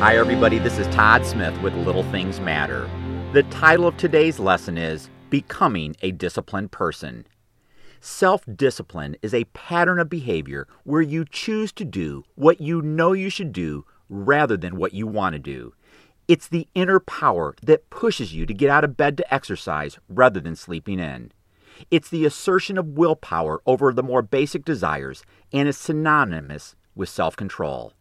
Hi, everybody. This is Todd Smith with Little Things Matter. The title of today's lesson is Becoming a Disciplined Person. Self discipline is a pattern of behavior where you choose to do what you know you should do rather than what you want to do. It's the inner power that pushes you to get out of bed to exercise rather than sleeping in. It's the assertion of willpower over the more basic desires and is synonymous with self control.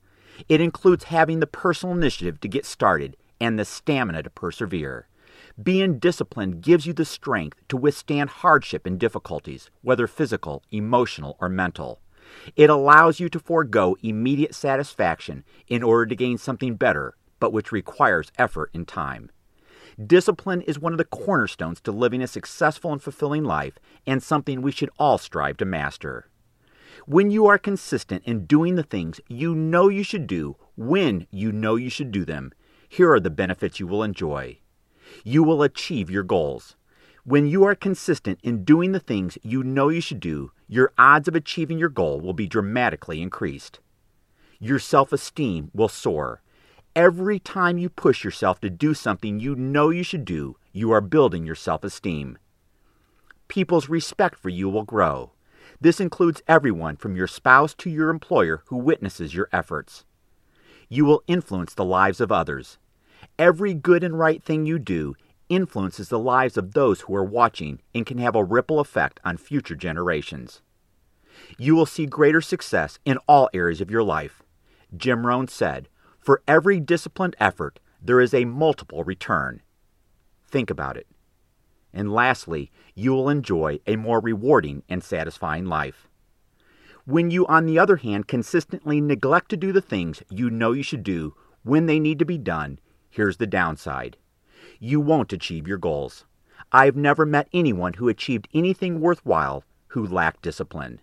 It includes having the personal initiative to get started and the stamina to persevere. Being disciplined gives you the strength to withstand hardship and difficulties, whether physical, emotional, or mental. It allows you to forego immediate satisfaction in order to gain something better, but which requires effort and time. Discipline is one of the cornerstones to living a successful and fulfilling life, and something we should all strive to master. When you are consistent in doing the things you know you should do when you know you should do them, here are the benefits you will enjoy. You will achieve your goals. When you are consistent in doing the things you know you should do, your odds of achieving your goal will be dramatically increased. Your self esteem will soar. Every time you push yourself to do something you know you should do, you are building your self esteem. People's respect for you will grow. This includes everyone from your spouse to your employer who witnesses your efforts. You will influence the lives of others. Every good and right thing you do influences the lives of those who are watching and can have a ripple effect on future generations. You will see greater success in all areas of your life. Jim Rohn said, For every disciplined effort, there is a multiple return. Think about it. And lastly, you will enjoy a more rewarding and satisfying life. When you, on the other hand, consistently neglect to do the things you know you should do when they need to be done, here's the downside you won't achieve your goals. I've never met anyone who achieved anything worthwhile who lacked discipline.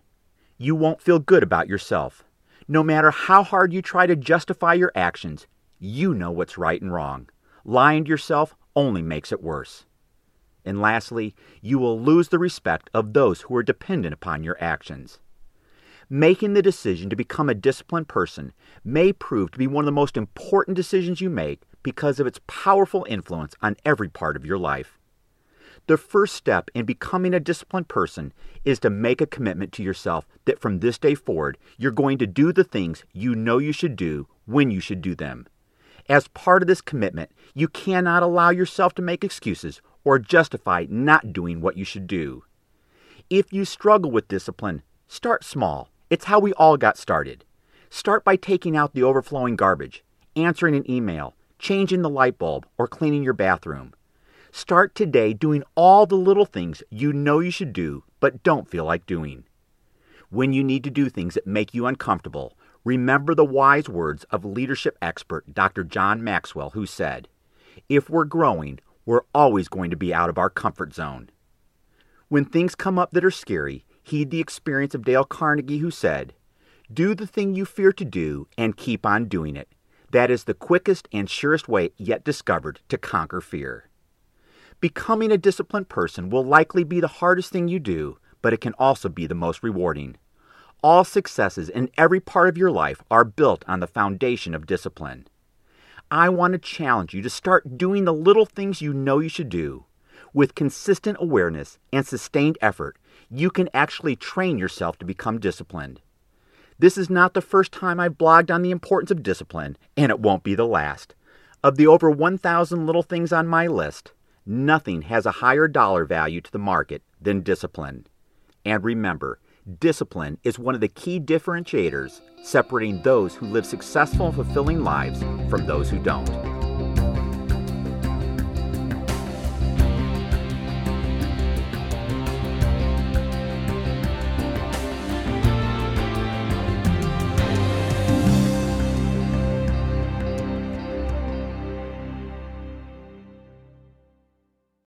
You won't feel good about yourself. No matter how hard you try to justify your actions, you know what's right and wrong. Lying to yourself only makes it worse. And lastly, you will lose the respect of those who are dependent upon your actions. Making the decision to become a disciplined person may prove to be one of the most important decisions you make because of its powerful influence on every part of your life. The first step in becoming a disciplined person is to make a commitment to yourself that from this day forward, you're going to do the things you know you should do when you should do them. As part of this commitment, you cannot allow yourself to make excuses or justify not doing what you should do. If you struggle with discipline, start small. It's how we all got started. Start by taking out the overflowing garbage, answering an email, changing the light bulb, or cleaning your bathroom. Start today doing all the little things you know you should do but don't feel like doing. When you need to do things that make you uncomfortable, remember the wise words of leadership expert Dr. John Maxwell, who said, If we're growing, we're always going to be out of our comfort zone. When things come up that are scary, heed the experience of Dale Carnegie, who said, Do the thing you fear to do and keep on doing it. That is the quickest and surest way yet discovered to conquer fear. Becoming a disciplined person will likely be the hardest thing you do, but it can also be the most rewarding. All successes in every part of your life are built on the foundation of discipline. I want to challenge you to start doing the little things you know you should do. With consistent awareness and sustained effort, you can actually train yourself to become disciplined. This is not the first time I've blogged on the importance of discipline, and it won't be the last. Of the over 1,000 little things on my list, nothing has a higher dollar value to the market than discipline. And remember, discipline is one of the key differentiators separating those who live successful and fulfilling lives from those who don't.